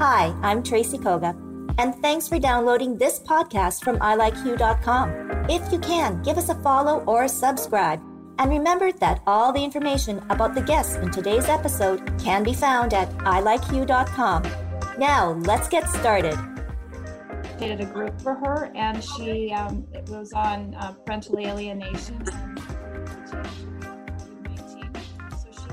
Hi, I'm Tracy Koga, and thanks for downloading this podcast from ilikehue.com. If you can, give us a follow or a subscribe. And remember that all the information about the guests in today's episode can be found at ilikehue.com. Now, let's get started. Created a group for her, and she um, it was on uh, parental alienation.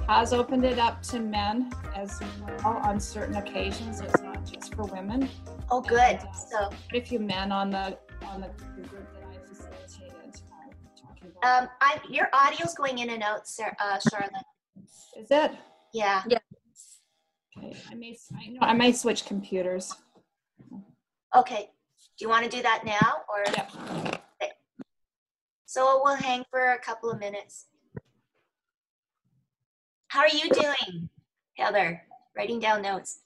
So she has opened it up to men as well on certain occasions. It's not just for women. Oh, good. And, uh, So, quite a few men on the on the, the group that I facilitated. um, talking about- um, I, your audio's going in and out, Sarah, uh, Charlotte. Is it? Yeah. Okay, I may I know I may switch computers. Okay. Do you want to do that now, or Yep. so we'll hang for a couple of minutes? How are you doing, Heather? Writing down notes.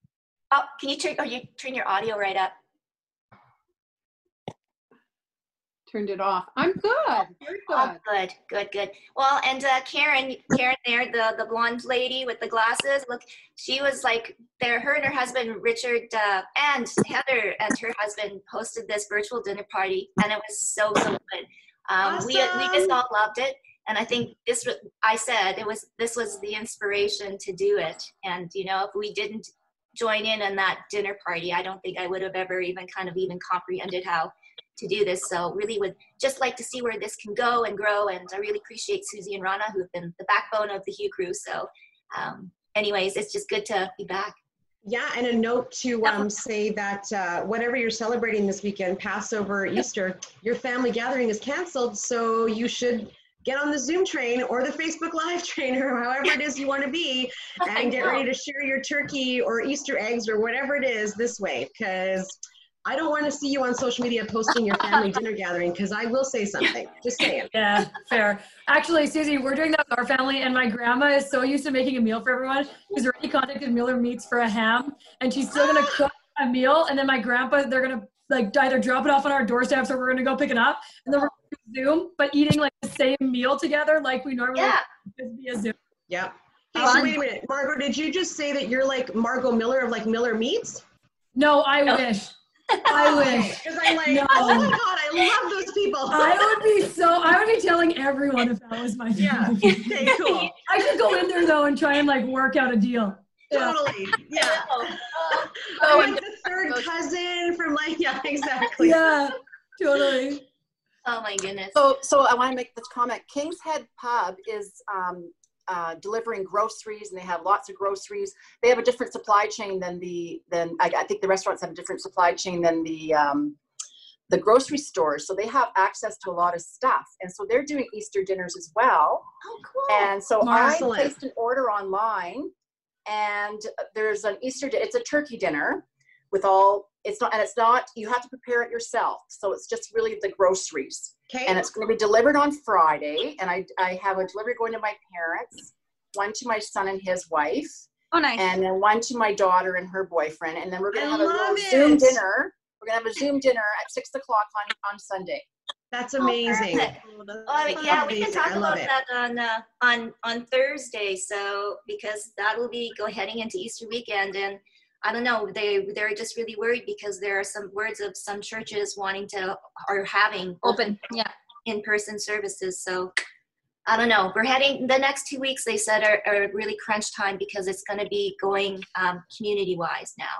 oh, can you turn? Oh, you turn your audio right up. turned it off. I'm good. Very Oh, good. good, good, good. Well, and uh, Karen, Karen there, the the blonde lady with the glasses. Look, she was like there. Her and her husband Richard uh, and Heather and her husband hosted this virtual dinner party, and it was so so good. Um, We we just all loved it, and I think this i said it was this was the inspiration to do it, and you know if we didn't join in on that dinner party, I don't think I would have ever even kind of even comprehended how to do this. So really would just like to see where this can go and grow. And I really appreciate Susie and Rana, who've been the backbone of the Hue crew. So um, anyways, it's just good to be back. Yeah, and a note to um, say that uh, whatever you're celebrating this weekend, Passover, Easter, your family gathering is canceled, so you should get on the Zoom train or the Facebook Live train or however it is you want to be and get ready to share your turkey or Easter eggs or whatever it is this way because I don't want to see you on social media posting your family dinner gathering because I will say something. Just saying. Yeah, fair. Actually, Susie, we're doing that with our family, and my grandma is so used to making a meal for everyone. She's already contacted Miller Meats for a ham, and she's still gonna cook a meal. And then my grandpa, they're gonna like either drop it off on our doorsteps or we're gonna go pick it up, and then we're Zoom, but eating like the same meal together like we normally Yeah. would via Zoom. Yeah. Hey, so wait a minute, Margot, did you just say that you're like Margot Miller of like Miller Meats? No, I No. wish. I wish. Because I'm like, No. oh my god, I love those people. I would be so. I would be telling everyone if that was my yeah. Okay, cool. I should go in there though and try and like work out a deal. Yeah. Totally. Yeah. Oh, I'm oh, like the third cousin from like, yeah, exactly. Yeah, totally. Oh my goodness. So, so I want to make this comment. King's Head Pub is um, uh, delivering groceries, and they have lots of groceries. They have a different supply chain than the than I, I think the restaurants have a different supply chain than the um, the grocery stores. So they have access to a lot of stuff, and so they're doing Easter dinners as well. Oh, cool. And so I placed an order online, and there's an Easter. It's a turkey dinner with all. It's not, and it's not. You have to prepare it yourself. So it's just really the groceries, Okay. and it's going to be delivered on Friday. And I I have a delivery going to my parents, one to my son and his wife, Oh, nice. and then one to my daughter and her boyfriend. And then we're going to have a little Zoom it. dinner. We're going to have a Zoom dinner at six o'clock on on Sunday. That's Oh, amazing. perfect. Oh, yeah, we can talk about it. that on uh, on on Thursday. So because that will be go heading into Easter weekend, and I don't know, they they're just really worried because there are some words of some churches wanting to or having Open. Yeah. in-person services. So I don't know. We're heading the next two weeks. They said are, are really crunch time because it's going to be going um, community-wise now.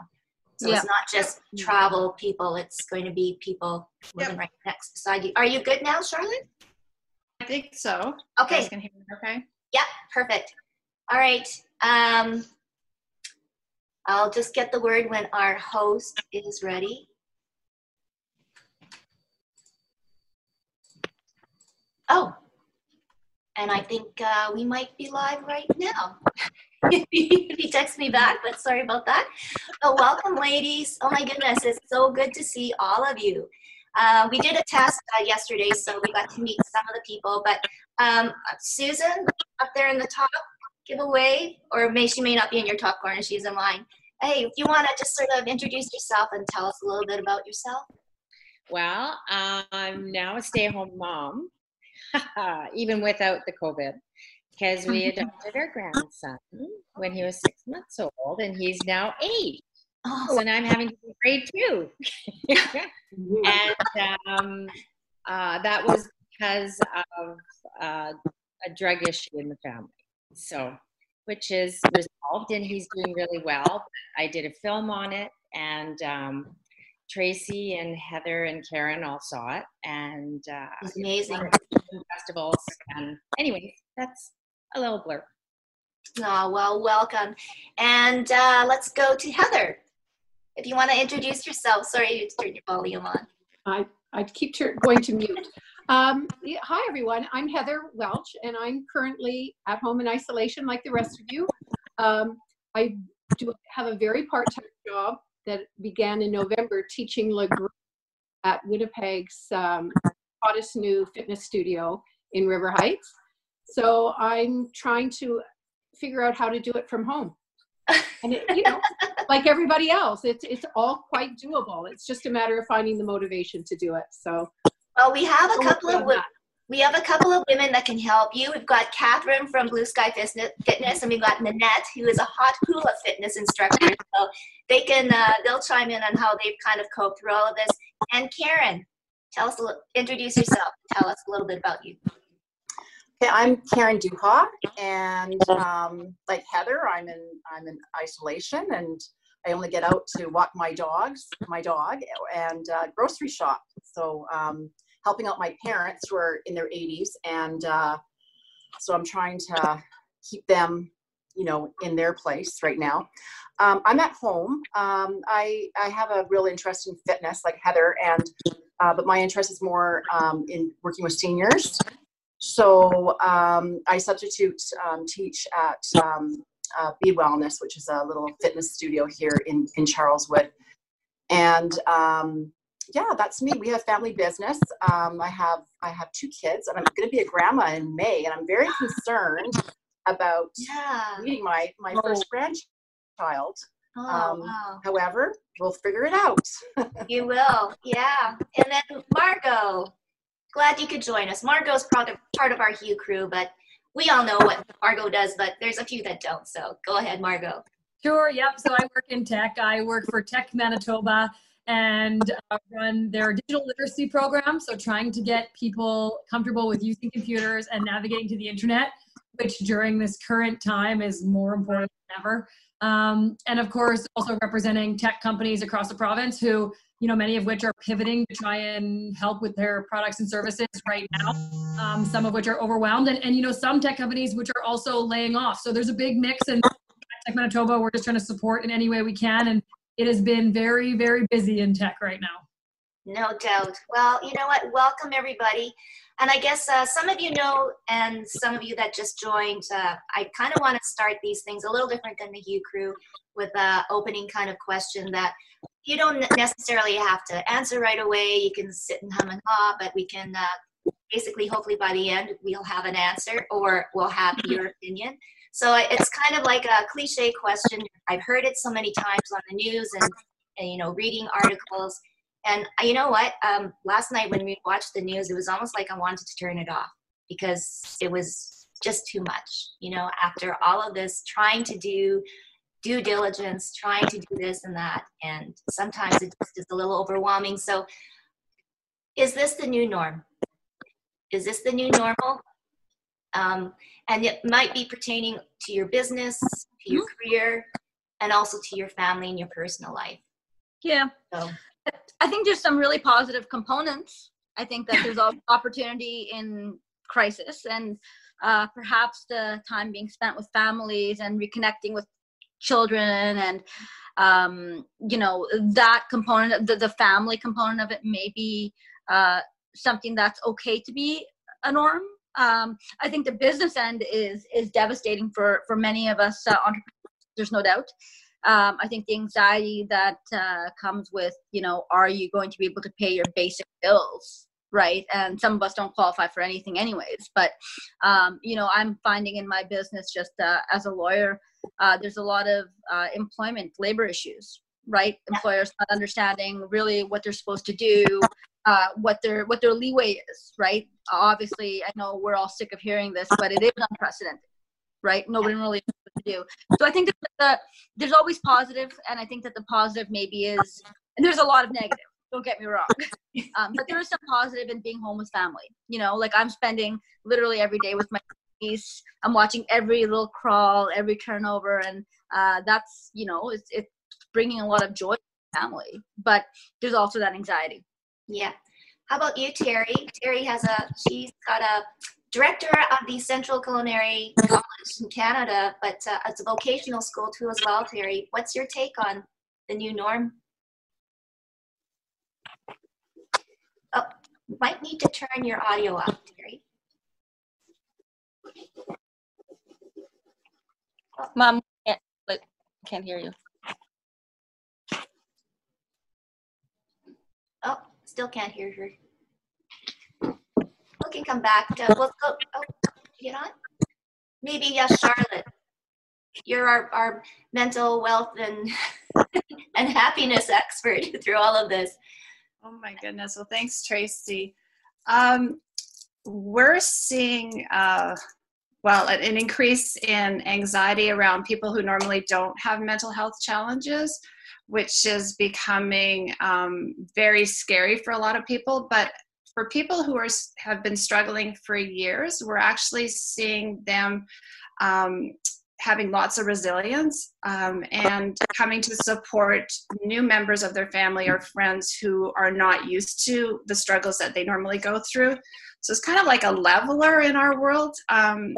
So Yeah. it's not just travel people. It's going to be people living right next beside you. Are you good now, Charlotte? I think so. You guys Okay. can hear me okay? Yeah, perfect. All right. Um, I'll just get the word when our host is ready. Oh, and I think uh, we might be live right now. If he texted me back, but sorry about that. So welcome, ladies. Oh my goodness, it's so good to see all of you. Uh, we did a test uh, yesterday, so we got to meet some of the people. But um, Susan, up there in the top, give away, or may she may not be in your top corner. She's in mine. Hey, if you want to just sort of introduce yourself and tell us a little bit about yourself. Well, I'm now a stay at home mom, even without the COVID, because we adopted our grandson when he was six months old, and he's now eight. Oh, So now I'm having to do grade two. and um, uh, that was because of uh, a drug issue in the family. So, which is resolved, and he's doing really well. I did a film on it, and um, Tracy and Heather and Karen all saw it, and uh, it's amazing. festivals. And anyway that's a little blurb. Oh, well, welcome. And uh, let's go to Heather. If you want to introduce yourself, sorry you turned your volume on. I, I keep tur- going to mute. Um, yeah, hi, everyone. I'm Heather Welch, and I'm currently at home in isolation like the rest of you. Um, I do have a very part-time job that began in November teaching Le Group at Winnipeg's um, hottest new fitness studio in River Heights. So I'm trying to figure out how to do it from home. And it, you know, like everybody else, it's it's all quite doable. It's just a matter of finding the motivation to do it. So Well, we have a I'll couple of on wo- that. we have a couple of women that can help you. We've got Catherine from Blue Sky Fitness, Fitness and we've got Nanette, who is a hot hula fitness instructor. So they can uh, they'll chime in on how they've kind of coped through all of this. And Karen, tell us a little, introduce yourself. Tell us a little bit about you. Okay, I'm Karen Duha, and um, like Heather, I'm in I'm in isolation, and I only get out to walk my dogs, my dog, and uh, grocery shop. So um, helping out my parents who are in their 80s, and uh, so I'm trying to keep them, you know, in their place right now. Um, I'm at home. Um, I I have a real interest in fitness, like Heather, and uh, but my interest is more um, in working with seniors. So um, I substitute um, teach at um, uh, Be Wellness, which is a little fitness studio here in, in Charleswood. And um, yeah, that's me. We have family business. Um, I have I have two kids, and I'm going to be a grandma in May, and I'm very concerned about Yeah. meeting my my first grandchild. Oh, Um, wow. However, we'll figure it out. You will, yeah. And then Margot, glad you could join us. Margot's part of, part of our Hue crew, but we all know what Margot does, but there's a few that don't. So go ahead, Margot. Sure. Yep. So I work in tech. I work for Tech Manitoba and uh, run their digital literacy program. So trying to get people comfortable with using computers and navigating to the internet, which during this current time is more important than ever. Um, and of course, also representing tech companies across the province who, you know, many of which are pivoting to try and help with their products and services right now. Um, some of which are overwhelmed, and, and you know, some tech companies which are also laying off. So there's a big mix and Tech Manitoba, we're just trying to support in any way we can. And it has been very, very busy in tech right now. No doubt. Well, you know what? Welcome, everybody. And I guess uh, some of you know, and some of you that just joined, uh, I kind of want to start these things a little different than the Hue crew with an opening kind of question that you don't necessarily have to answer right away. You can sit and hum and haw, but we can uh, basically, hopefully, by the end, we'll have an answer or we'll have your opinion. So it's kind of like a cliche question. I've heard it so many times on the news and, and you know, reading articles. And uh, you know what? Um, last night when we watched the news, it was almost like I wanted to turn it off because it was just too much. You know, after all of this, trying to do due diligence, trying to do this and that, and sometimes it just is a little overwhelming. So, is this the new norm? Is this the new normal? Um, and it might be pertaining to your business, to your career, and also to your family and your personal life. Yeah. So, I think there's some really positive components. I think that there's opportunity in crisis and uh, perhaps the time being spent with families and reconnecting with children and um, you know that component the, the family component of it may be uh, something that's okay to be a norm um, i think the business end is is devastating for for many of us uh, entrepreneurs there's no doubt um, I think the anxiety that uh, comes with, you know, are you going to be able to pay your basic bills, right? And some of us don't qualify for anything, anyways. But, um, you know, I'm finding in my business, just uh, as a lawyer, uh, there's a lot of uh, employment labor issues, right? Employers not understanding really what they're supposed to do, uh, what their what their leeway is, right? Obviously, I know we're all sick of hearing this, but it is unprecedented, right? Nobody really knows what to do. So I think that the, there's always positive, and I think that the positive maybe is, and there's a lot of negative. Don't get me wrong, um, but there is some positive in being home with family. You know, like I'm spending literally every day with my niece. I'm watching every little crawl, every turnover, and uh, that's you know, it's it's bringing a lot of joy to family. But there's also that anxiety. Yeah. How about you, Terry? Terry has a, she's got a director of the Central Culinary College in Canada, but uh, it's a vocational school too as well, Terry. What's your take on the new norm? Oh, might need to turn your audio up, Terry. Mom, can't, can't hear you. Oh, still can't hear her. We can come back to, let's go, oh, you get on? Maybe, yes, Charlotte. You're our, our mental wealth and, and happiness expert through all of this. Oh my goodness. Well, thanks, Tracy. Um, we're seeing, uh, well, an increase in anxiety around people who normally don't have mental health challenges, which is becoming um, very scary for a lot of people. But for people who are have been struggling for years, we're actually seeing them um, having lots of resilience um, and coming to support new members of their family or friends who are not used to the struggles that they normally go through. So it's kind of like a leveler in our world. Um,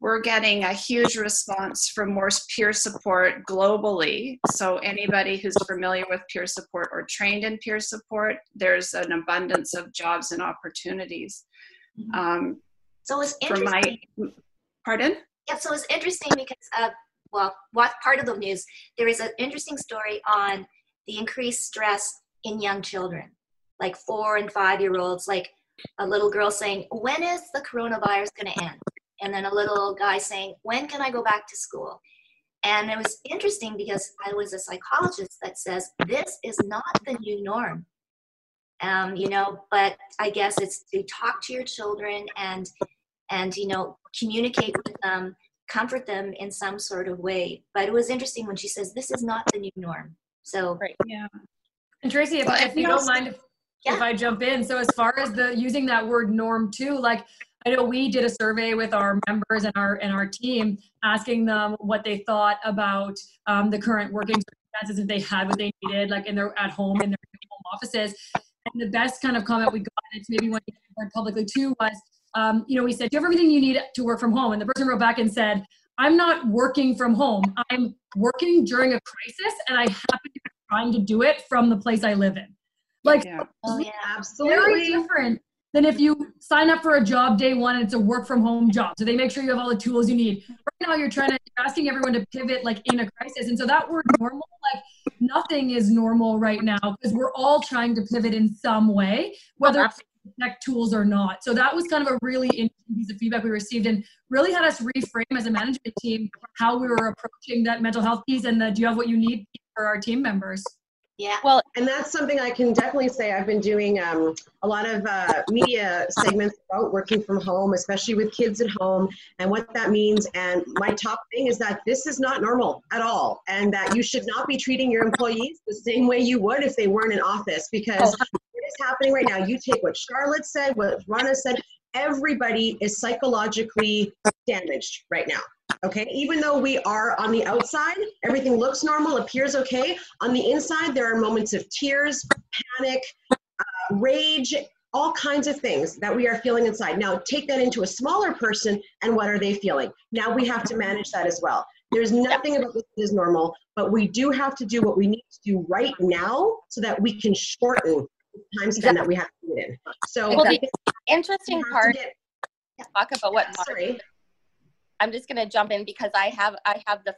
we're getting a huge response from more peer support globally. So, anybody who's familiar with peer support or trained in peer support, there's an abundance of jobs and opportunities. Um, So it's interesting. my, pardon? Yeah, so it's interesting because, uh, well, what part of the news? There is an interesting story on the increased stress in young children, like four and five year olds, like a little girl saying, When is the coronavirus going to end? And then a little guy saying, When can I go back to school? And it was interesting because I was a psychologist that says this is not the new norm. Um, you know, but I guess it's to talk to your children and and you know communicate with them comfort them in some sort of way but it was interesting when she says this is not the new norm so Right. Yeah. And Tracy, if, But if you don't mind if, if I jump in, so as far as the using that word norm too, like I know we did a survey with our members and our and our team, asking them what they thought about um, the current working circumstances, if they had what they needed, like in their at home in their home offices. And the best kind of comment we got, and it's maybe one you heard publicly too, was um, you know we said, "Do you have everything you need to work from home?" And the person wrote back and said, "I'm not working from home. I'm working during a crisis, and I happen to be trying to do it from the place I live in." Like Yeah. oh yeah very Absolutely. different than if you sign up for a job day one and it's a work from home job. So they make sure you have all the tools you need. Right now, you're trying to you're asking everyone to pivot like in a crisis, and so that word normal, like nothing is normal right now because we're all trying to pivot in some way, whether it's tech tools or not. So that was kind of a really interesting piece of feedback we received and really had us reframe as a management team how we were approaching that mental health piece and the do you have what you need for our team members. Yeah Well, And that's something I can definitely say. I've been doing um, a lot of uh, media segments about working from home, especially with kids at home, and what that means. And my top thing is that this is not normal at all, and that you should not be treating your employees the same way you would if they weren't in office. Because what is happening right now, you take what Charlotte said, what Rana said, everybody is psychologically damaged right now. Okay, even though we are on the outside, everything looks normal, appears okay. On the inside, there are moments of tears, panic, uh, rage, all kinds of things that we are feeling inside. Now, take that into a smaller person, and what are they feeling? Now we have to manage that as well. There's nothing about this that is normal, but we do have to do what we need to do right now so that we can shorten the time span that we have to do it in. So, Well, the interesting part get- talk about what Mark, sorry. I'm just gonna jump in because I have I have the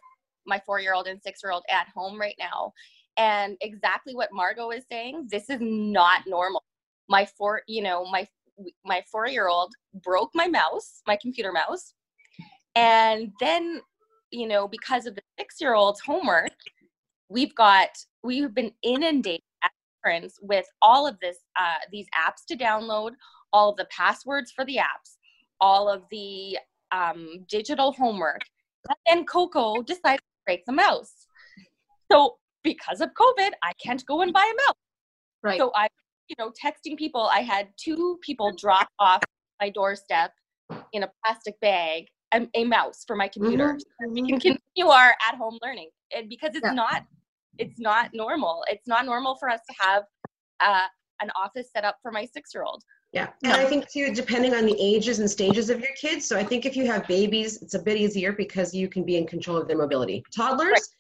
my four year old and six year old at home right now, and exactly what Margot is saying. This is not normal. My four, you know, my my four year old broke my mouse, my computer mouse, and then you know because of the six year old's homework, we've got we've been inundated parents with all of this uh, these apps to download, all of the passwords for the apps, all of the um, digital homework And then Coco decided to break the mouse. So because of COVID, I can't go and buy a mouse. Right. So I, you know, texting people. I had two people drop off my doorstep in a plastic bag a, a mouse for my computer. So that we can continue our at-home learning, and because it's Yeah. not, it's not normal. It's not normal for us to have uh, an office set up for my six-year-old. Yeah, and I think too, depending on the ages and stages of your kids. So I think if you have babies, it's a bit easier because you can be in control of their mobility. Toddlers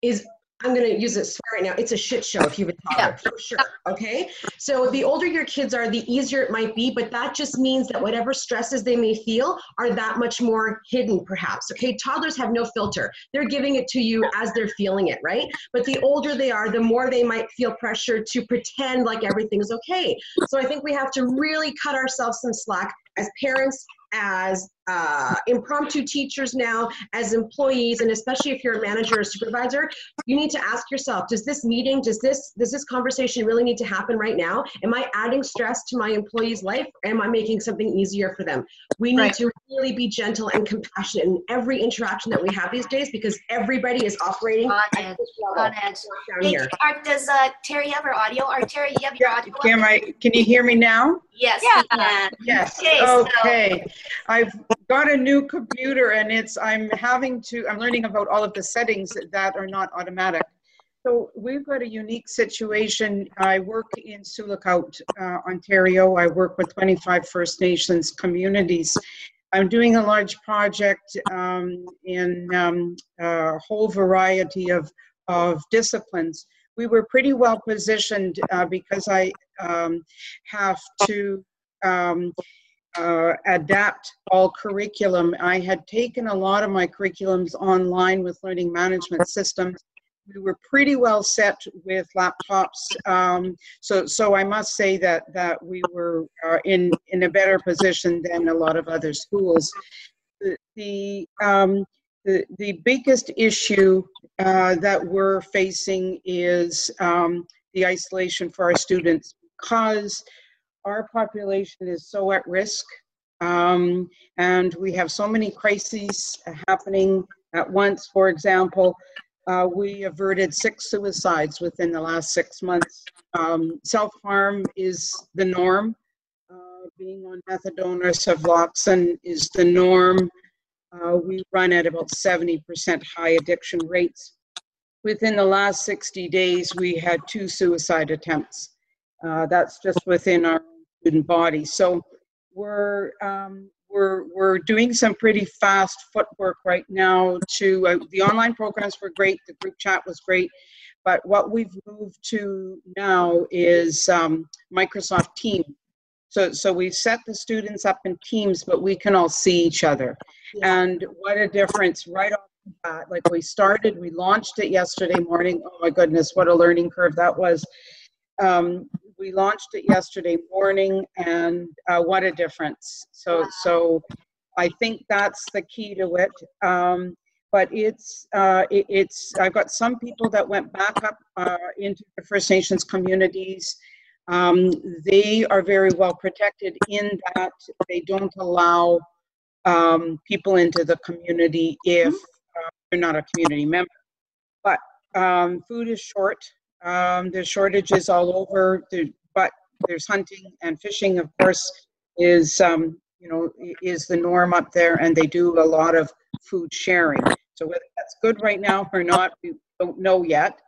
is I'm going to use swear right now. It's a shit show if you have a toddler, yeah. for sure. Okay. So the older your kids are, the easier it might be, but that just means that whatever stresses they may feel are that much more hidden, perhaps. Okay. Toddlers have no filter. They're giving it to you as they're feeling it, right? But the older they are, the more they might feel pressure to pretend like everything's okay. So I think we have to really cut ourselves some slack as parents, as uh, impromptu teachers now, as employees, and especially if you're a manager or supervisor, you need to ask yourself: Does this meeting, does this, does this conversation really need to happen right now? Am I adding stress to my employee's life? Or am I making something easier for them? We need Right. to really be gentle and compassionate in every interaction that we have these days because everybody is operating On edge, on edge. down here. Art, does uh, Terry have her audio? Or Terry, you have your Yeah, audio? up? Kim, I, can you hear me now? Yes, Yeah. Yes, Okay, so- I've got a new computer and it's, I'm having to, I'm learning about all of the settings that are not automatic. So we've got a unique situation. I work in Sioux Lookout, uh, Ontario. I work with 25 First Nations communities. I'm doing a large project um, in um, a whole variety of, of disciplines. We were pretty well positioned uh, because I um, have to um, uh, adapt all curriculum. I had taken a lot of my curriculums online with learning management systems. We were pretty well set with laptops, um, so so I must say that that we were uh, in in a better position than a lot of other schools. The the um, the, the biggest issue uh, that we're facing is um, the isolation for our students because our population is so at risk um, and we have so many crises happening at once. For example, uh, we averted six suicides within the last six months. Um, Self harm is the norm. Uh, being on methadone or suboxone is the norm. Uh, we run at about 70% high addiction rates. Within the last 60 days, we had two suicide attempts. Uh, that's just within our student body. So we're um, we're we're doing some pretty fast footwork right now. To uh, the online programs were great. The group chat was great. But what we've moved to now is um, Microsoft Team. So, so we've set the students up in teams, but we can all see each other. And what a difference right off the bat. Like we started, we launched it yesterday morning. Oh my goodness, what a learning curve that was. Um, we launched it yesterday morning and uh, what a difference. So, so I think that's the key to it. Um, but it's uh, it, it's I've got some people that went back up uh, into the First Nations communities. Um, they are very well protected in that they don't allow um, people into the community if uh, they're not a community member. But um, food is short. Um, there's shortages all over. But there's hunting and fishing, of course, is um, you know is the norm up there, and they do a lot of food sharing. So whether that's good right now or not, we don't know yet.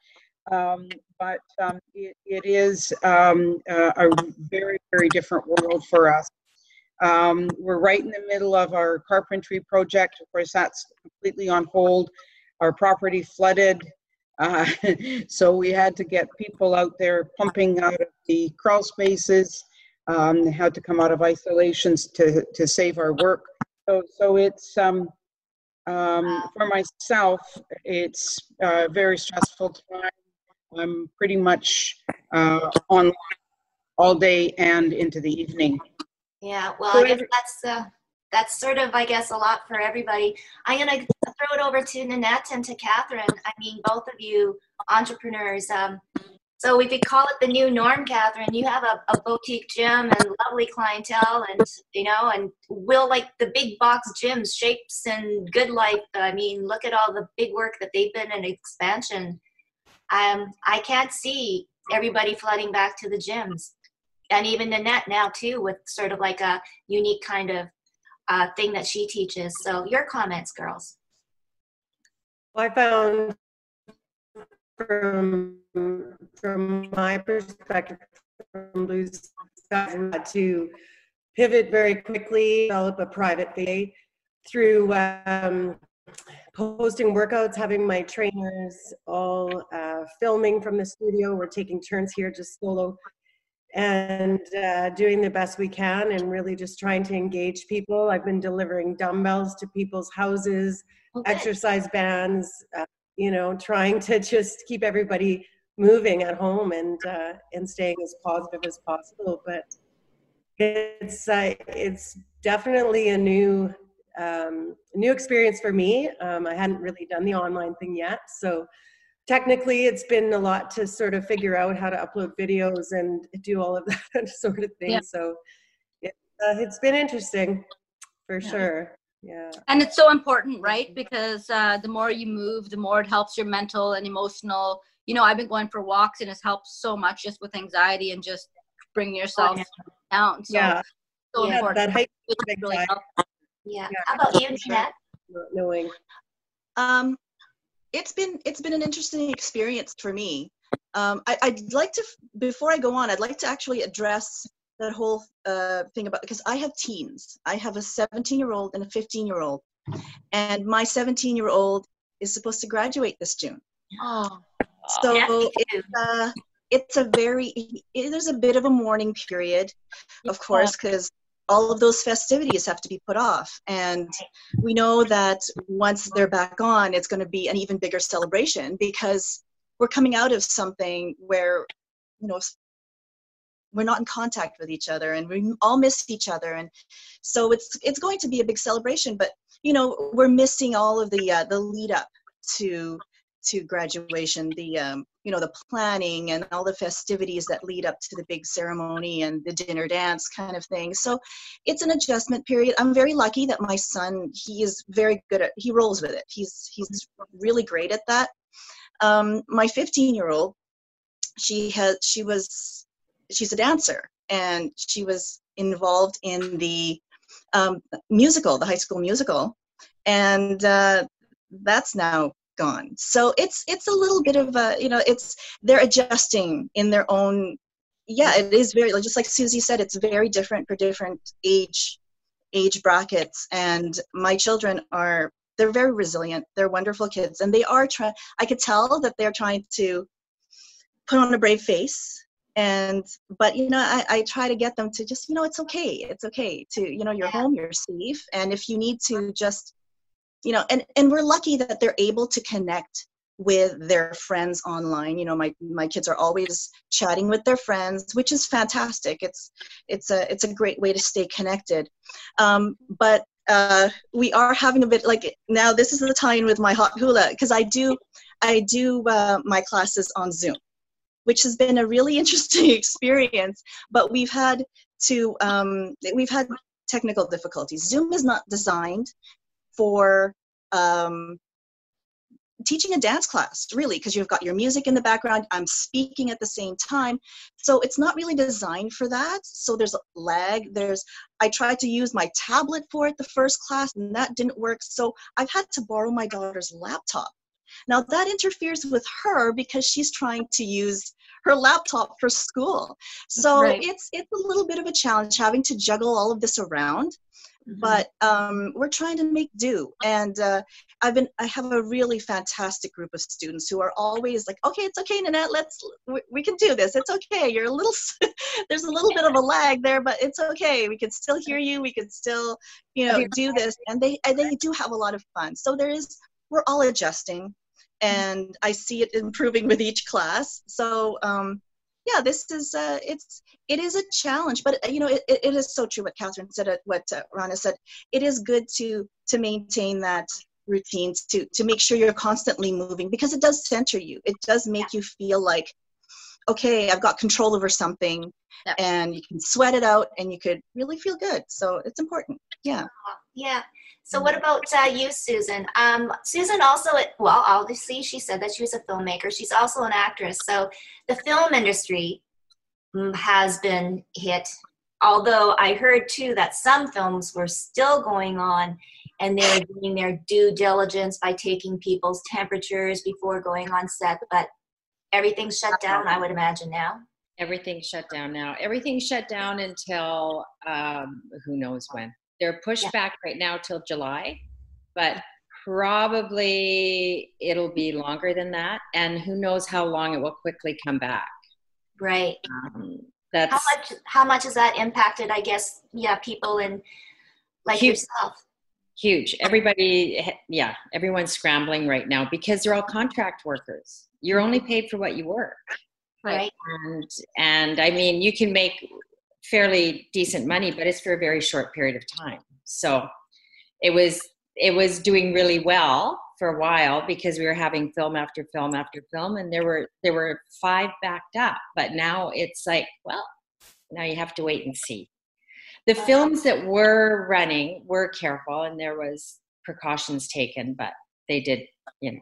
Um, but um, it, it is um, a, a very, very different world for us. Um, we're right in the middle of our carpentry project. Of course, that's completely on hold. Our property flooded. Uh, so we had to get people out there pumping out of the crawl spaces. Um, they had to come out of isolations to, to save our work. So, so it's, um, um, for myself, it's a very stressful time. I'm pretty much uh, online all day and into the evening. Yeah, well, So I guess that's uh, that's sort of, I guess, a lot for everybody. I'm gonna throw it over to Nanette and to Catherine. I mean, both of you entrepreneurs. Um, So we could call it the new norm, Catherine. You have a, a boutique gym and lovely clientele, and you know, and will like the big box gyms, Shapes and Good Life. I mean, look at all the big work that they've been in expansion. Um, I can't see everybody flooding back to the gyms, and even Nanette now too, with sort of like a unique kind of uh, thing that she teaches. So your comments, girls. Well, I found from from my perspective from Sky to pivot very quickly, develop a private faith through um, posting workouts, having my trainers all uh, filming from the studio. We're taking turns here, just solo, and uh, doing the best we can, and really just trying to engage people. I've been delivering dumbbells to people's houses, okay. exercise bands, uh, you know, trying to just keep everybody moving at home and uh, and staying as positive as possible. But it's uh, it's definitely a new um, new experience for me. Um, I hadn't really done the online thing yet, so technically it's been a lot to sort of figure out how to upload videos and do all of that sort of thing. Yeah. So it, uh, it's been interesting for yeah. sure yeah and it's so important right because uh, the more you move the more it helps your mental and emotional you know i've been going for walks and it's helped so much just with anxiety and just bringing yourself oh, yeah. down so, yeah so yeah, important that really yeah. yeah how about you Nanette? knowing um it's been it's been an interesting experience for me. Um, I, i'd like to before i go on i'd like to actually address that whole uh, thing about because I have teens. I have a 17 year old and a 15 year old, and my 17 year old is supposed to graduate this June. Oh, so it's, uh, it's a very it, there's a bit of a mourning period, of course, because all of those festivities have to be put off, and we know that once they're back on, it's going to be an even bigger celebration because we're coming out of something where you know we're not in contact with each other and we all miss each other. And so it's it's going to be a big celebration but you know we're missing all of the uh, the lead up to to graduation the um, you know the planning and all the festivities that lead up to the big ceremony and the dinner dance kind of thing. So it's an adjustment period. I'm very lucky that my son he is very good at he rolls with it. He's he's really great at that. Um, my 15 year old she has she was she's a dancer and she was involved in the um, musical, the high school musical, and uh, that's now gone. So it's it's a little bit of a you know it's they're adjusting in their own. Yeah, it is very just like Susie said. It's very different for different age age brackets, and my children are they're very resilient. They're wonderful kids, and they are trying. I could tell that they're trying to put on a brave face and but you know I, I try to get them to just you know it's okay it's okay to you know you're home you're safe and if you need to just you know and and we're lucky that they're able to connect with their friends online you know my my kids are always chatting with their friends which is fantastic it's it's a it's a great way to stay connected um, but uh, we are having a bit like now this is the time with my hot hula because i do i do uh, my classes on zoom which has been a really interesting experience. But we've had to um, we've had technical difficulties. Zoom is not designed for um, teaching a dance class, really, because you've got your music in the background. I'm speaking at the same time, so it's not really designed for that. So there's lag. There's I tried to use my tablet for it the first class, and that didn't work. So I've had to borrow my daughter's laptop. Now that interferes with her because she's trying to use her laptop for school. So right. it's it's a little bit of a challenge having to juggle all of this around. Mm-hmm. But um, we're trying to make do, and uh, I've been I have a really fantastic group of students who are always like, okay, it's okay, Nanette, let's we, we can do this. It's okay. You're a little there's a little bit of a lag there, but it's okay. We can still hear you. We can still you know do this, and they and they do have a lot of fun. So there is we're all adjusting and I see it improving with each class. So um, yeah, this is uh, it's it is a challenge, but uh, you know it, it is so true what Catherine said, uh, what uh, Rana said. It is good to to maintain that routine to to make sure you're constantly moving because it does center you. It does make you feel like okay, I've got control over something, Yep. and you can sweat it out, and you could really feel good. So it's important. Yeah. Yeah. So what about uh, you, Susan? Um, Susan also, well, obviously she said that she was a filmmaker. She's also an actress. So the film industry mm, has been hit. Although I heard too that some films were still going on and they were doing their due diligence by taking people's temperatures before going on set. But everything's shut down, I would imagine now. Everything's shut down now. Everything's shut down until um, who knows when. They're pushed Yeah. back right now till July, but probably it'll be longer than that. And who knows how long it will quickly come back. Right. Um, that's How much? How much has that impacted? I guess. Yeah, people and like Huge. yourself. huge. Everybody, yeah, everyone's scrambling right now because they're all contract workers. You're only paid for what you work. Right. and and i mean you can make fairly decent money but it's for a very short period of time so it was it was doing really well for a while because we were having film after film after film and there were there were five backed up but now it's like well now you have to wait and see the films that were running were careful and there was precautions taken but they did you know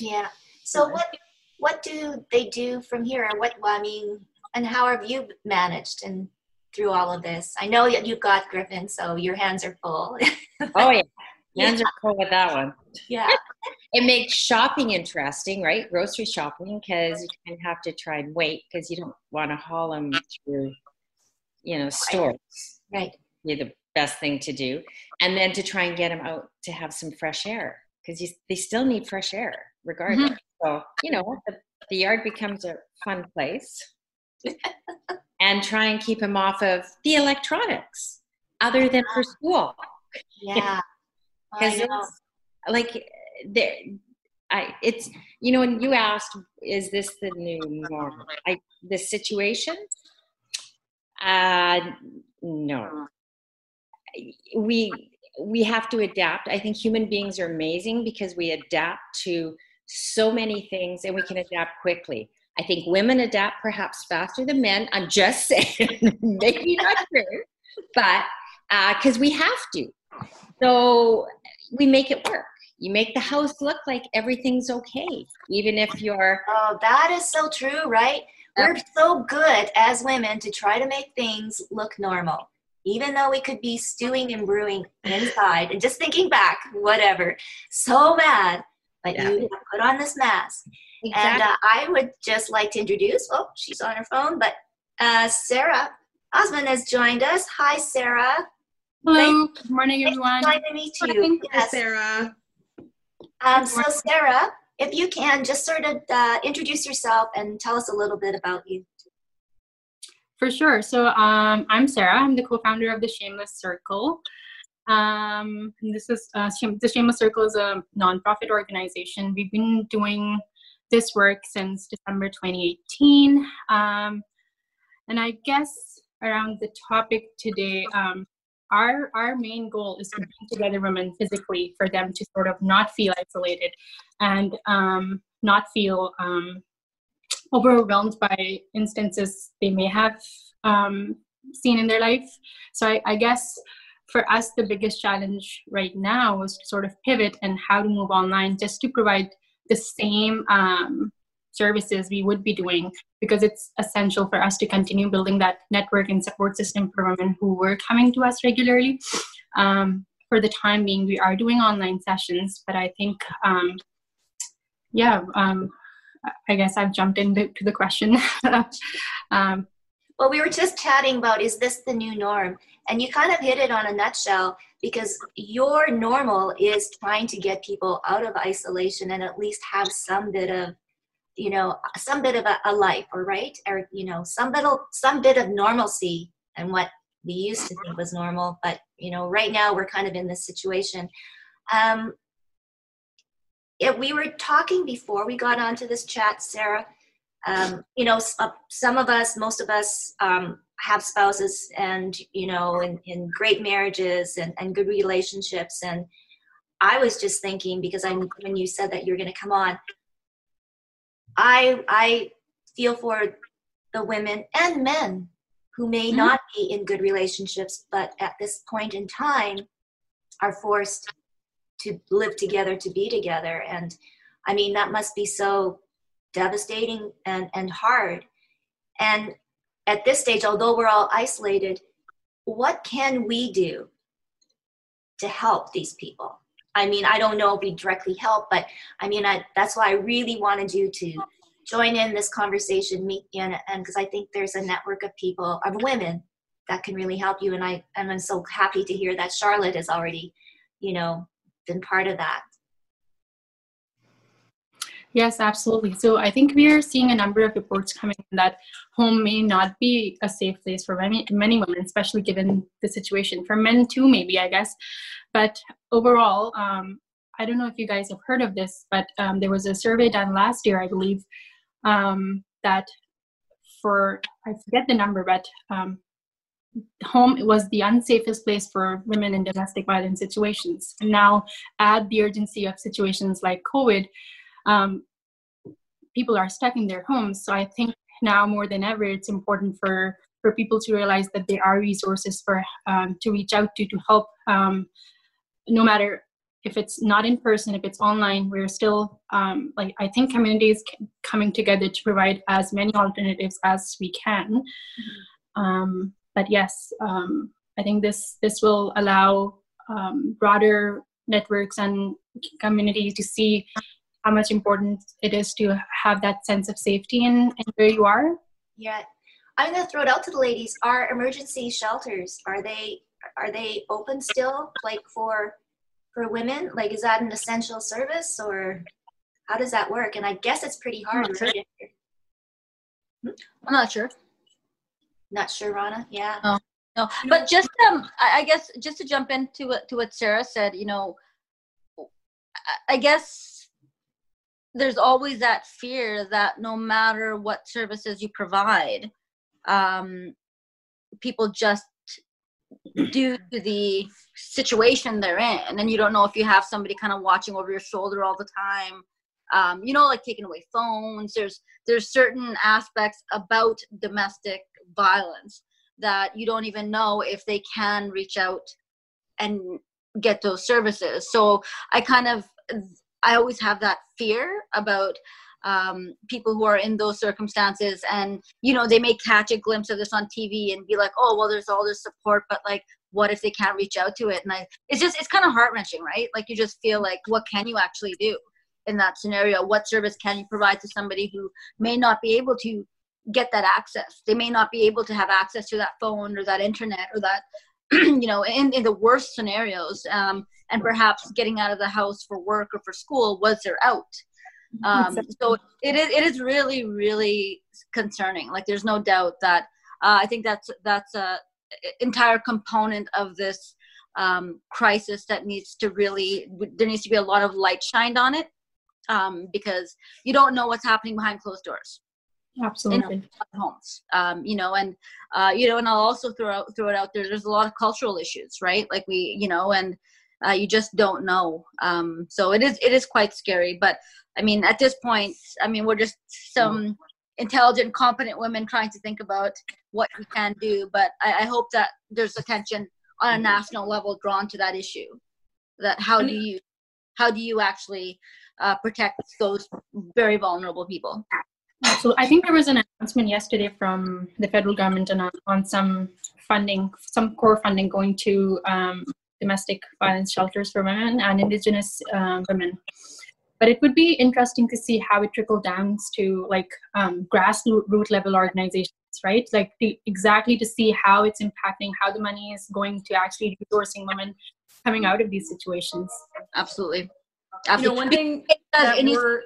Yeah. So what what do they do from here? What I mean, and how have you managed and through all of this? I know that you've got Griffin, so your hands are full. oh yeah hands are full with that one yeah. it makes shopping interesting, right? Grocery shopping because you kind of have to try and wait because you don't want to haul them through, you know, stores. Right. Be the best thing to do, and then to try and get them out to have some fresh air because they still need fresh air regardless. Mm-hmm. So you know, the, the yard becomes a fun place, and try and keep him off of the electronics other than for school. Yeah. Because like there i it's you know when you asked is this the new normal i the situation? Uh no. We we have to adapt. I think human beings are amazing because we adapt to so many things and we can adapt quickly i think women adapt perhaps faster than men i'm just saying maybe not true but uh, because we have to so we make it work. You make the house look like everything's okay, even if you're Oh, that is so true, right? We're so good as women to try to make things look normal, even though we could be stewing and brewing inside and just thinking back, whatever, so mad. But Yeah. you have put on this mask. And uh, I would just like to introduce, oh, she's on her phone, but uh, Sarah Osman has joined us. Hi, Sarah. Hello, good morning, everyone. Nice to meet you. Morning. Yes. Sarah. Um, so, Sarah, if you can, just sort of uh, introduce yourself and tell us a little bit about you. For sure. So, um, I'm Sarah. I'm the co-founder of the Shameless Circle. Um, and this is uh, the Shameless Circle is a nonprofit organization. We've been doing this work since December 2018. Um, and I guess around the topic today, um, our our main goal is to bring together women physically for them to sort of not feel isolated and um, not feel um, overwhelmed by instances they may have um, seen in their life. So I, I guess for us, the biggest challenge right now was to sort of pivot and how to move online just to provide the same um, services we would be doing because it's essential for us to continue building that network and support system for women who were coming to us regularly. Um, for the time being, we are doing online sessions, but I think, um, yeah, um, I guess I've jumped into to the question. um, Well, we were just chatting about is this the new norm? And you kind of hit it on a nutshell because your normal is trying to get people out of isolation and at least have some bit of, you know, some bit of a, a life, or right? Or, you know, some of, some bit of normalcy and what we used to think was normal. But, you know, right now we're kind of in this situation. Um, yeah, we were talking before we got onto this chat, Sarah, um, you know, uh, some of us, most of us um, have spouses and, you know, in, in great marriages and, and good relationships. And I was just thinking, because I, when you said that you're going to come on, I, I feel for the women and men who may Mhm. not be in good relationships, but at this point in time are forced to live together, to be together. And I mean, that must be so devastating and, and hard. And at this stage, although we're all isolated, what can we do to help these people? I mean, I don't know if we directly help, but I mean, I, that's why I really wanted you to join in this conversation, meet and because I think there's a network of people, of women, that can really help you. And I and I'm so happy to hear that Charlotte has already, you know, been part of that. Yes, absolutely. So I think we are seeing a number of reports coming in that home may not be a safe place for many many women, especially given the situation. For men too, maybe I guess. But overall, um, I don't know if you guys have heard of this, but um, there was a survey done last year, I believe, um, that for I forget the number, but um, home was the unsafest place for women in domestic violence situations. And now, add the urgency of situations like COVID um, people are stuck in their homes. So I think now more than ever, it's important for for people to realize that there are resources for um, to reach out to to help. Um, no matter if it's not in person, if it's online, we're still um, like I think communities coming together to provide as many alternatives as we can. Um, but yes, um, I think this this will allow um, broader networks and communities to see how much important it is to have that sense of safety in, in where you are. Yeah, I'm gonna throw it out to the ladies. Are emergency shelters are they are they open still, like for for women? Like, is that an essential service, or how does that work? And I guess it's pretty hard. not sure. I'm not sure. Not sure, Rana. Yeah. No, no. But just um, I, guess just to jump into what to what Sarah said, you know, I guess there's always that fear that no matter what services you provide, um, people just due to the situation they're in, and you don't know if you have somebody kind of watching over your shoulder all the time. Um, you know, like taking away phones. There's there's certain aspects about domestic violence that you don't even know if they can reach out and get those services. So I kind of I always have that fear about um, people who are in those circumstances, and you know they may catch a glimpse of this on TV and be like, oh well, there's all this support, but like, what if they can't reach out to it? And I, it's just it's kind of heart wrenching, right? Like you just feel like, what can you actually do in that scenario? What service can you provide to somebody who may not be able to get that access? They may not be able to have access to that phone or that internet or that you know in, in the worst scenarios um, and perhaps getting out of the house for work or for school was their out. Um, so it is it is really really concerning. Like there's no doubt that uh, i think that's that's a entire component of this um, crisis that needs to really there needs to be a lot of light shined on it um, because you don't know what's happening behind closed doors. Absolutely. homes um, you know and uh, you know and i'll also throw out throw it out there there's a lot of cultural issues right? Like we you know and uh, you just don't know. Um, so it is it is quite scary but i mean at this point i mean we're just some intelligent competent women trying to think about what we can do but i, I hope that there's attention on a national level drawn to that issue. That how do you how do you actually uh, protect those very vulnerable people? So I think there was an announcement yesterday from the federal government on, on some funding, some core funding going to um, domestic violence shelters for women and Indigenous um, women. But it would be interesting to see how it trickle down to like um, grassroots level organizations, right? Like the, exactly to see how it's impacting, how the money is going to actually resourcing women coming out of these situations. Absolutely. You know, one thing It that it needs we're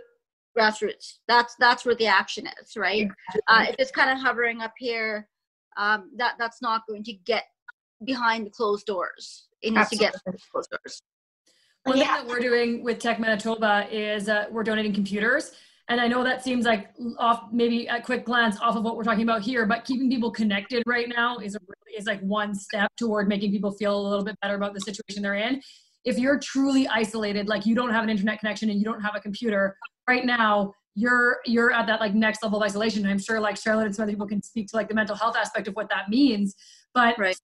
grassroots. That's that's where the action is, right? Uh, if it's kind of hovering up here, um, that that's not going to get behind the closed doors. It needs to get behind closed doors. One thing that we're doing with Tech Manitoba is uh, we're donating computers. And I know that seems like off, maybe at quick glance off of what we're talking about here, but keeping people connected right now is a really, is like one step toward making people feel a little bit better about the situation they're in. If you're truly isolated, like you don't have an internet connection and you don't have a computer, right now you're you're at that like next level of isolation. I'm sure like Charlotte and some other people can speak to like the mental health aspect of what that means. But Right.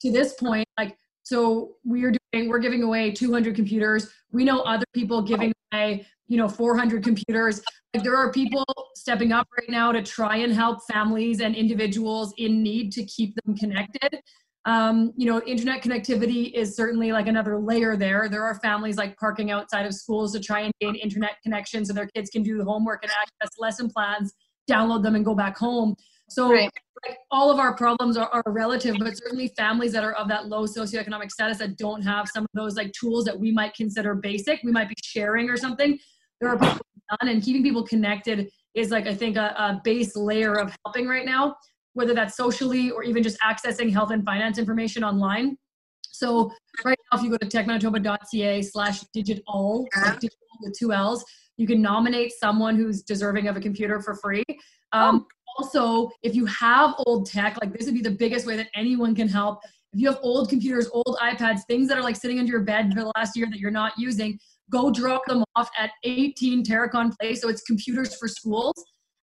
To this point, like so we're doing we're giving away 200 computers. We know other people giving away you know 400 computers. Like there are people stepping up right now to try and help families and individuals in need to keep them connected. Um, you know, internet connectivity is certainly like another layer there. There are families like parking outside of schools to try and gain internet connection so their kids can do homework and access lesson plans, download them and go back home. So Right. like all of our problems are, are relative, but certainly families that are of that low socioeconomic status that don't have some of those like tools that we might consider basic, we might be sharing or something. There are people done and keeping people connected is like I think a, a base layer of helping right now, whether that's socially or even just accessing health and finance information online. So right now, if you go to techmanitoba.ca slash digital, like digital with two L's, you can nominate someone who's deserving of a computer for free. Um, Also, if you have old tech, like this would be the biggest way that anyone can help. If you have old computers, old iPads, things that are like sitting under your bed for the last year that you're not using, go drop them off at 18 Terracon Place. So it's computers for schools.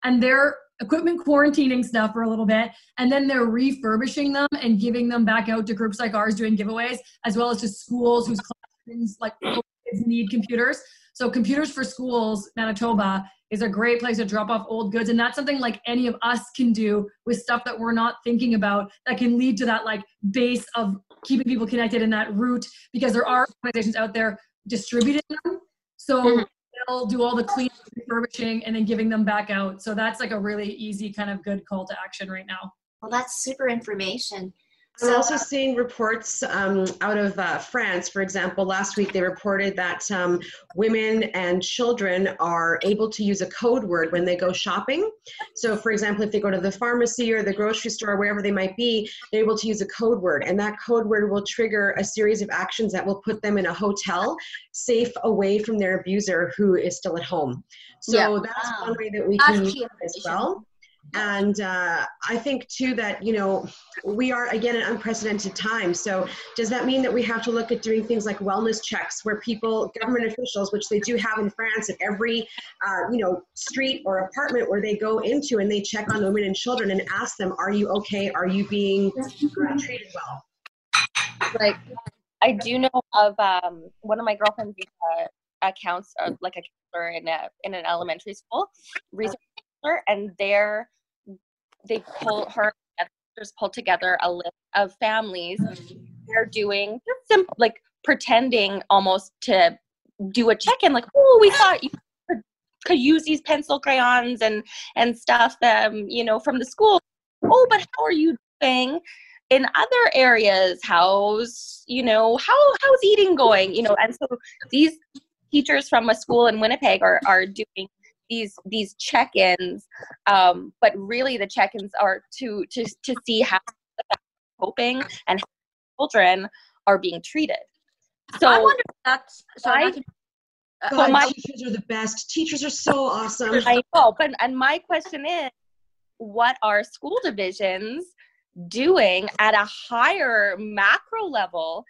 And they're equipment quarantining stuff for a little bit. And then they're refurbishing them and giving them back out to groups like ours doing giveaways, as well as to schools whose classrooms like kids need computers. So Computers for Schools Manitoba is a great place to drop off old goods. And that's something like any of us can do with stuff that we're not thinking about that can lead to that like base of keeping people connected in that route because there are organizations out there distributing them. So mm-hmm. they'll do all the clean refurbishing and then giving them back out. So that's like a really easy kind of good call to action right now. Well, that's super information. I'm So, also seeing reports um, out of uh, France. For example, last week they reported that um, women and children are able to use a code word when they go shopping. So, for example, if they go to the pharmacy or the grocery store, or wherever they might be, they're able to use a code word, and that code word will trigger a series of actions that will put them in a hotel, safe away from their abuser who is still at home. So Yeah. that's Wow. one way that we can use it as well. And uh, I think too that you know we are again in unprecedented times. So does that mean that we have to look at doing things like wellness checks, where people, government officials, which they do have in France, at every uh, you know street or apartment where they go into and they check on women and children and ask them, are you okay? Are you being uh, treated well? like I do know of um, one of my girlfriends is a, a like a counselor in a in an elementary school, research counselor, and they're they pull her just pull together a list of families they're doing just sim- like pretending almost to do a check-in like oh we thought you could, could use these pencil crayons and and stuff um you know from the school. Oh but how are you doing in other areas? How's you know how how's eating going? You know and so these teachers from a school in winnipeg are are doing these these check-ins um, but really the check-ins are to to to see how coping and how children are being treated so I wonder if that's sorry. I- not to- uh, my- teachers are the best. Teachers are so awesome. I know, but and my question is, what are school divisions doing at a higher macro level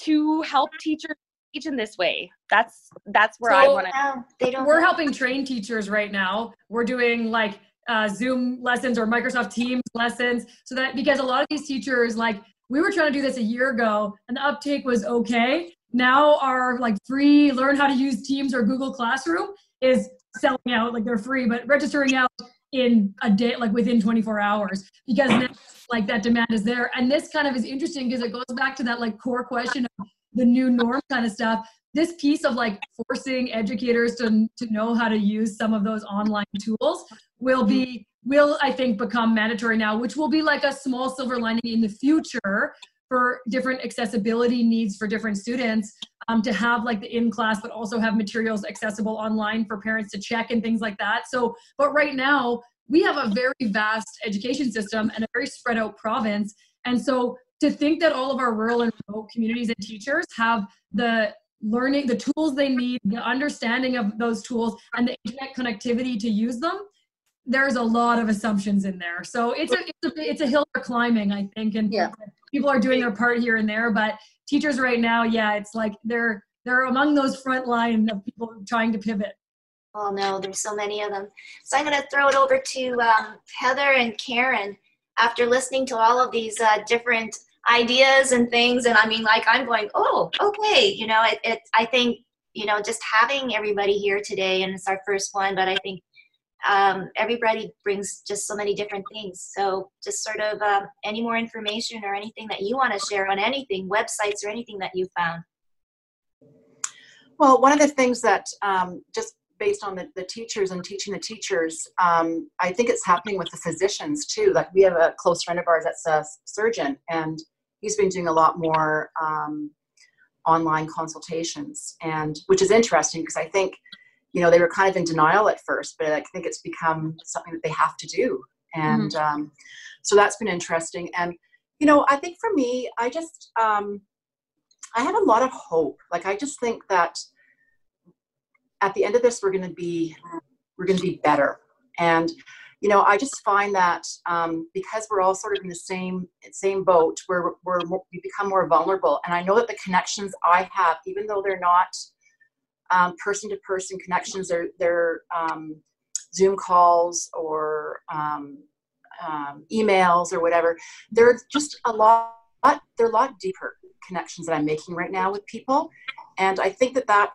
to help teachers teach in this way? That's that's where I want to. no, they don't. We're know. helping train teachers right now. We're doing like uh, Zoom lessons or Microsoft Teams lessons so that because a lot of these teachers, like we were trying to do this a year ago and the uptake was okay. Now our like free learn how to use Teams or Google Classroom is selling out, like they're free, but registering out in a day, like within 24 hours because now, like that demand is there. And this kind of is interesting because it goes back to that like core question of the new norm kind of stuff this piece of like forcing educators to, to know how to use some of those online tools will be will i think become mandatory now which will be like a small silver lining in the future for different accessibility needs for different students um, to have like the in class but also have materials accessible online for parents to check and things like that. So but right now we have a very vast education system and a very spread out province. And so to think that all of our rural and remote communities and teachers have the learning the tools they need the understanding of those tools and the internet connectivity to use them there's a lot of assumptions in there so it's a it's a, it's a hill we're climbing i think and Yeah. people are doing their part here and there but teachers right now yeah it's like they're they're among those front line of people trying to pivot Oh no, there's so many of them. So I'm going to throw it over to um, Heather and Karen. After listening to all of these uh, different ideas and things, and I mean, like I'm going, oh, okay, you know, it, it. I think you know, just having everybody here today, and it's our first one, but I think um, everybody brings just so many different things. So just sort of uh, any more information or anything that you want to share on anything, websites or anything that you found. Well, one of the things that um, just based on the, the teachers and teaching the teachers, um, I think it's happening with the physicians too. Like we have a close friend of ours that's a surgeon, and he's been doing a lot more um, online consultations, and which is interesting because I think you know they were kind of in denial at first, but I think it's become something that they have to do, and mm-hmm. um, so that's been interesting. And you know, I think for me, I just um, I have a lot of hope. Like I just think that at the end of this, we're going to be we're going to be better. And you know, I just find that um, because we're all sort of in the same same boat, we're, we're we become more vulnerable. And I know that the connections I have, even though they're not person to person connections, they're they're um, Zoom calls or um, um, emails or whatever. They're just a lot. They're a lot deeper connections that I'm making right now with people, and I think that that's.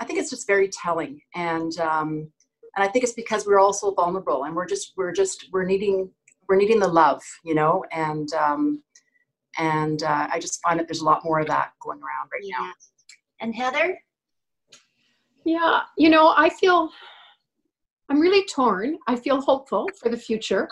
I think it's just very telling, and um, and I think it's because we're all so vulnerable, and we're just we're just we're needing we're needing the love, you know, and um, and uh, I just find that there's a lot more of that going around right yeah. now. And Heather, yeah, you know, I feel I'm really torn. I feel hopeful for the future,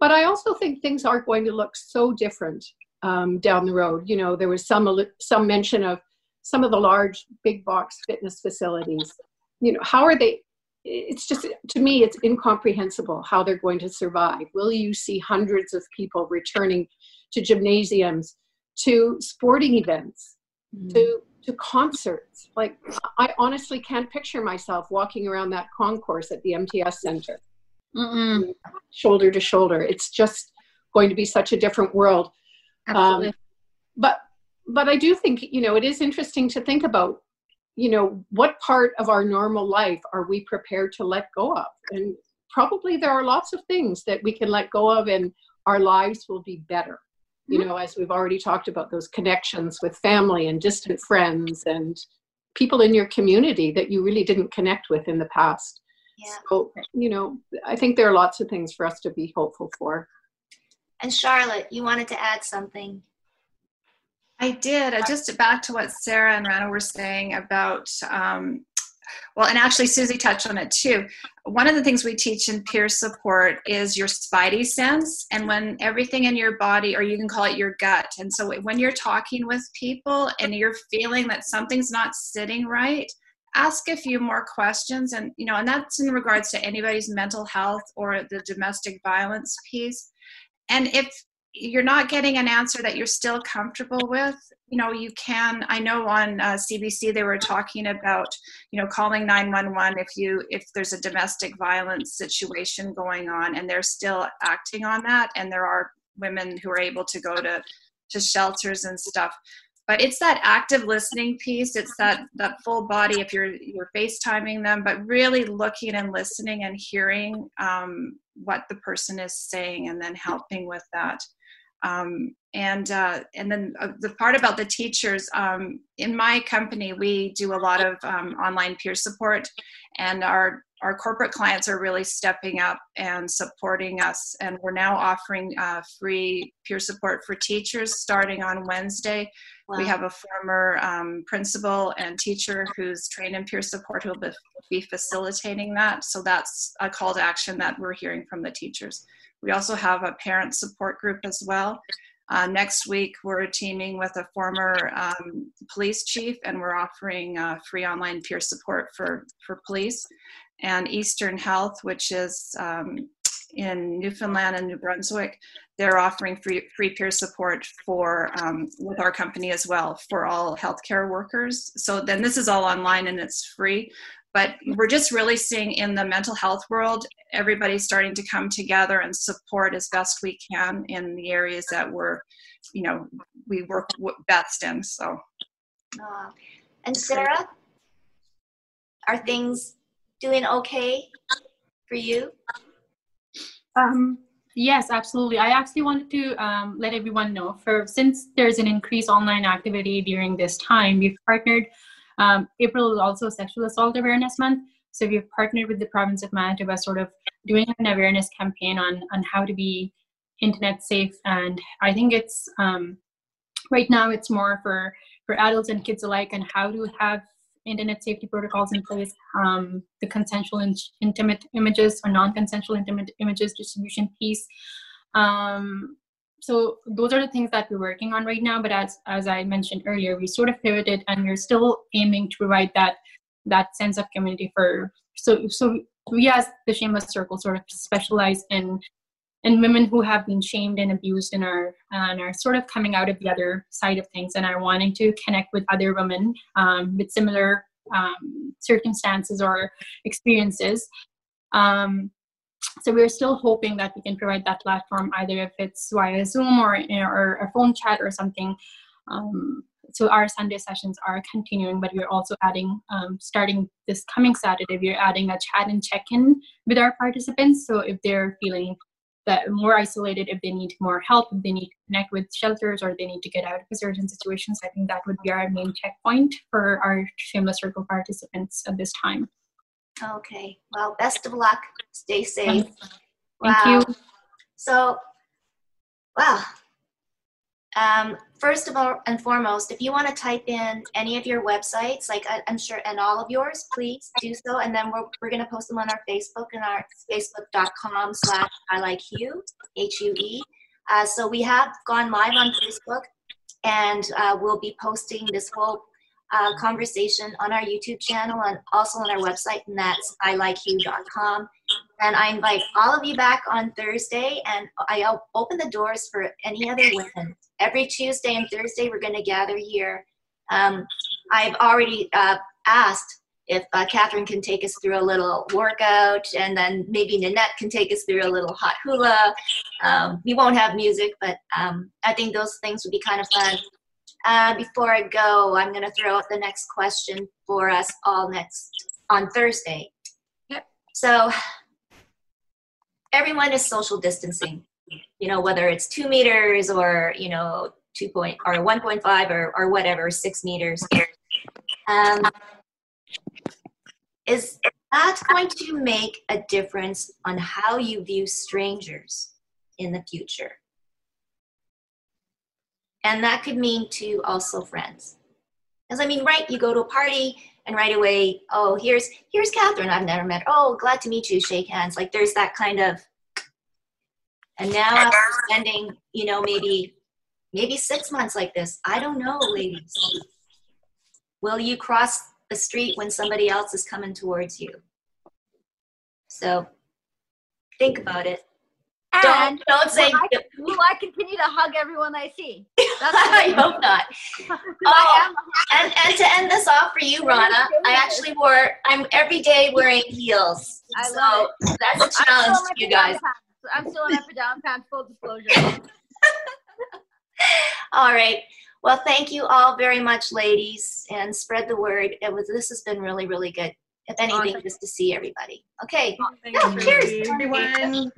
but I also think things are going to look so different um, down the road. You know, there was some some mention of some of the large big box fitness facilities. You know, how are they? It's just to me, it's incomprehensible how they're going to survive. Will you see hundreds of people returning to gymnasiums, to sporting events, mm. to to concerts? Like, I honestly can't picture myself walking around that concourse at the MTS Center, Mm-mm. shoulder to shoulder. It's just going to be such a different world. Um, but but I do think you know it is interesting to think about you know what part of our normal life are we prepared to let go of and probably there are lots of things that we can let go of and our lives will be better you mm-hmm. know as we've already talked about those connections with family and distant friends and people in your community that you really didn't connect with in the past yeah. so you know i think there are lots of things for us to be hopeful for and charlotte you wanted to add something I did. I just back to what Sarah and Rana were saying about, um, well, and actually Susie touched on it too. One of the things we teach in peer support is your spidey sense, and when everything in your body, or you can call it your gut. And so when you're talking with people and you're feeling that something's not sitting right, ask a few more questions and you know and that's in regards to anybody's mental health or the domestic violence piece and if you're not getting an answer that you're still comfortable with. You know you can i know on uh, cbc they were talking about you know calling 911 if you if there's a domestic violence situation going on and they're still acting on that and there are women who are able to go to to shelters and stuff. But it's that active listening piece it's that that full body if you're you're facetiming them but really looking and listening and hearing um, what the person is saying and then helping with that um, and uh, and then uh, the part about the teachers um, in my company we do a lot of um, online peer support and our our corporate clients are really stepping up and supporting us and we're now offering uh, free peer support for teachers starting on wednesday. Wow. we have a former um, principal and teacher who's trained in peer support who will be facilitating that. So that's a call to action that we're hearing from the teachers we also have a parent support group as well. Uh, next week, we're teaming with a former um, police chief, and we're offering uh, free online peer support for, for police. And Eastern Health, which is um, in Newfoundland and New Brunswick, they're offering free, free peer support for um, with our company as well for all healthcare workers. So then this is all online and it's free, but we're just really seeing in the mental health world everybody starting to come together and support as best we can in the areas that we're you know we work best in so uh, and sarah are things doing okay for you? Um, yes, absolutely. I actually wanted to um, let everyone know for since there's an increased online activity during this time, we've partnered. Um, April is also Sexual Assault Awareness Month, so we've partnered with the province of Manitoba, sort of doing an awareness campaign on on how to be internet safe. And I think it's um, right now it's more for for adults and kids alike and how to have internet safety protocols in place, um, the consensual in- intimate images or non-consensual intimate images distribution piece. Um, so those are the things that we're working on right now. But as as I mentioned earlier, we sort of pivoted and we're still aiming to provide that that sense of community for so so we as the shameless circle sort of specialize in in women who have been shamed and abused and are and are sort of coming out of the other side of things and are wanting to connect with other women um, with similar um, circumstances or experiences. Um, so we're still hoping that we can provide that platform either if it's via Zoom or or a phone chat or something. Um, so our Sunday sessions are continuing, but we're also adding, um, starting this coming Saturday, we're adding a chat and check-in with our participants. So if they're feeling that more isolated if they need more help, if they need to connect with shelters or they need to get out of certain situations. I think that would be our main checkpoint for our Shameless Circle participants at this time. Okay. Well, best of luck. Stay safe. Thank wow. you. So, wow. Um, first of all and foremost, if you want to type in any of your websites, like I, I'm sure, and all of yours, please do so. And then we're, we're going to post them on our Facebook and our facebook.com slash I like Hue, H-U-E. Uh, so we have gone live on Facebook and uh, we'll be posting this whole uh, conversation on our YouTube channel and also on our website, and that's ilikehue.com. And I invite all of you back on Thursday, and I op- open the doors for any other women. Every Tuesday and Thursday, we're going to gather here. Um, I've already uh, asked if uh, Catherine can take us through a little workout, and then maybe Nanette can take us through a little hot hula. Um, we won't have music, but um, I think those things would be kind of fun. Uh, before I go, I'm going to throw out the next question for us all next on Thursday. Yep. So everyone is social distancing. You know, whether it's two meters or you know two point or 1.5 or or whatever, six meters. Um, is that going to make a difference on how you view strangers in the future? And that could mean to also friends. Because I mean, right, you go to a party and right away, oh, here's here's Catherine. I've never met. Oh, glad to meet you. Shake hands. Like there's that kind of. And now after spending, you know, maybe maybe six months like this, I don't know, ladies. Will you cross the street when somebody else is coming towards you? So think about it. Don't And don't say. will I, will I continue to hug everyone I see? That's I hope not. I Oh, am. and and to end this off for you, Rana, I actually wore. I'm every day wearing heels, I so love that's a challenge to you guys. pants. I'm still in my pajama pants. Full disclosure. All right. Well, thank you all very much, ladies, and spread the word. It was this has been really really good. If anything, Awesome. just to see everybody. Okay. Thank Yeah, you. cheers. Everyone, Bye. thank you.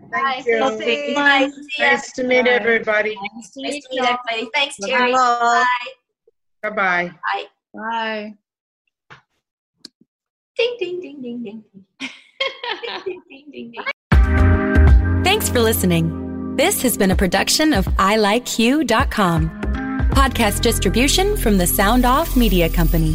Stay Bye. See ya. Nice to meet everybody. Nice to meet everybody. Thanks, Bye. Terry. Bye. Bye-bye. Bye. Bye. Ding ding ding ding ding. ding ding ding ding ding. Thanks for listening. This has been a production of ilikehue.com. Podcast distribution from the Sound Off Media Company.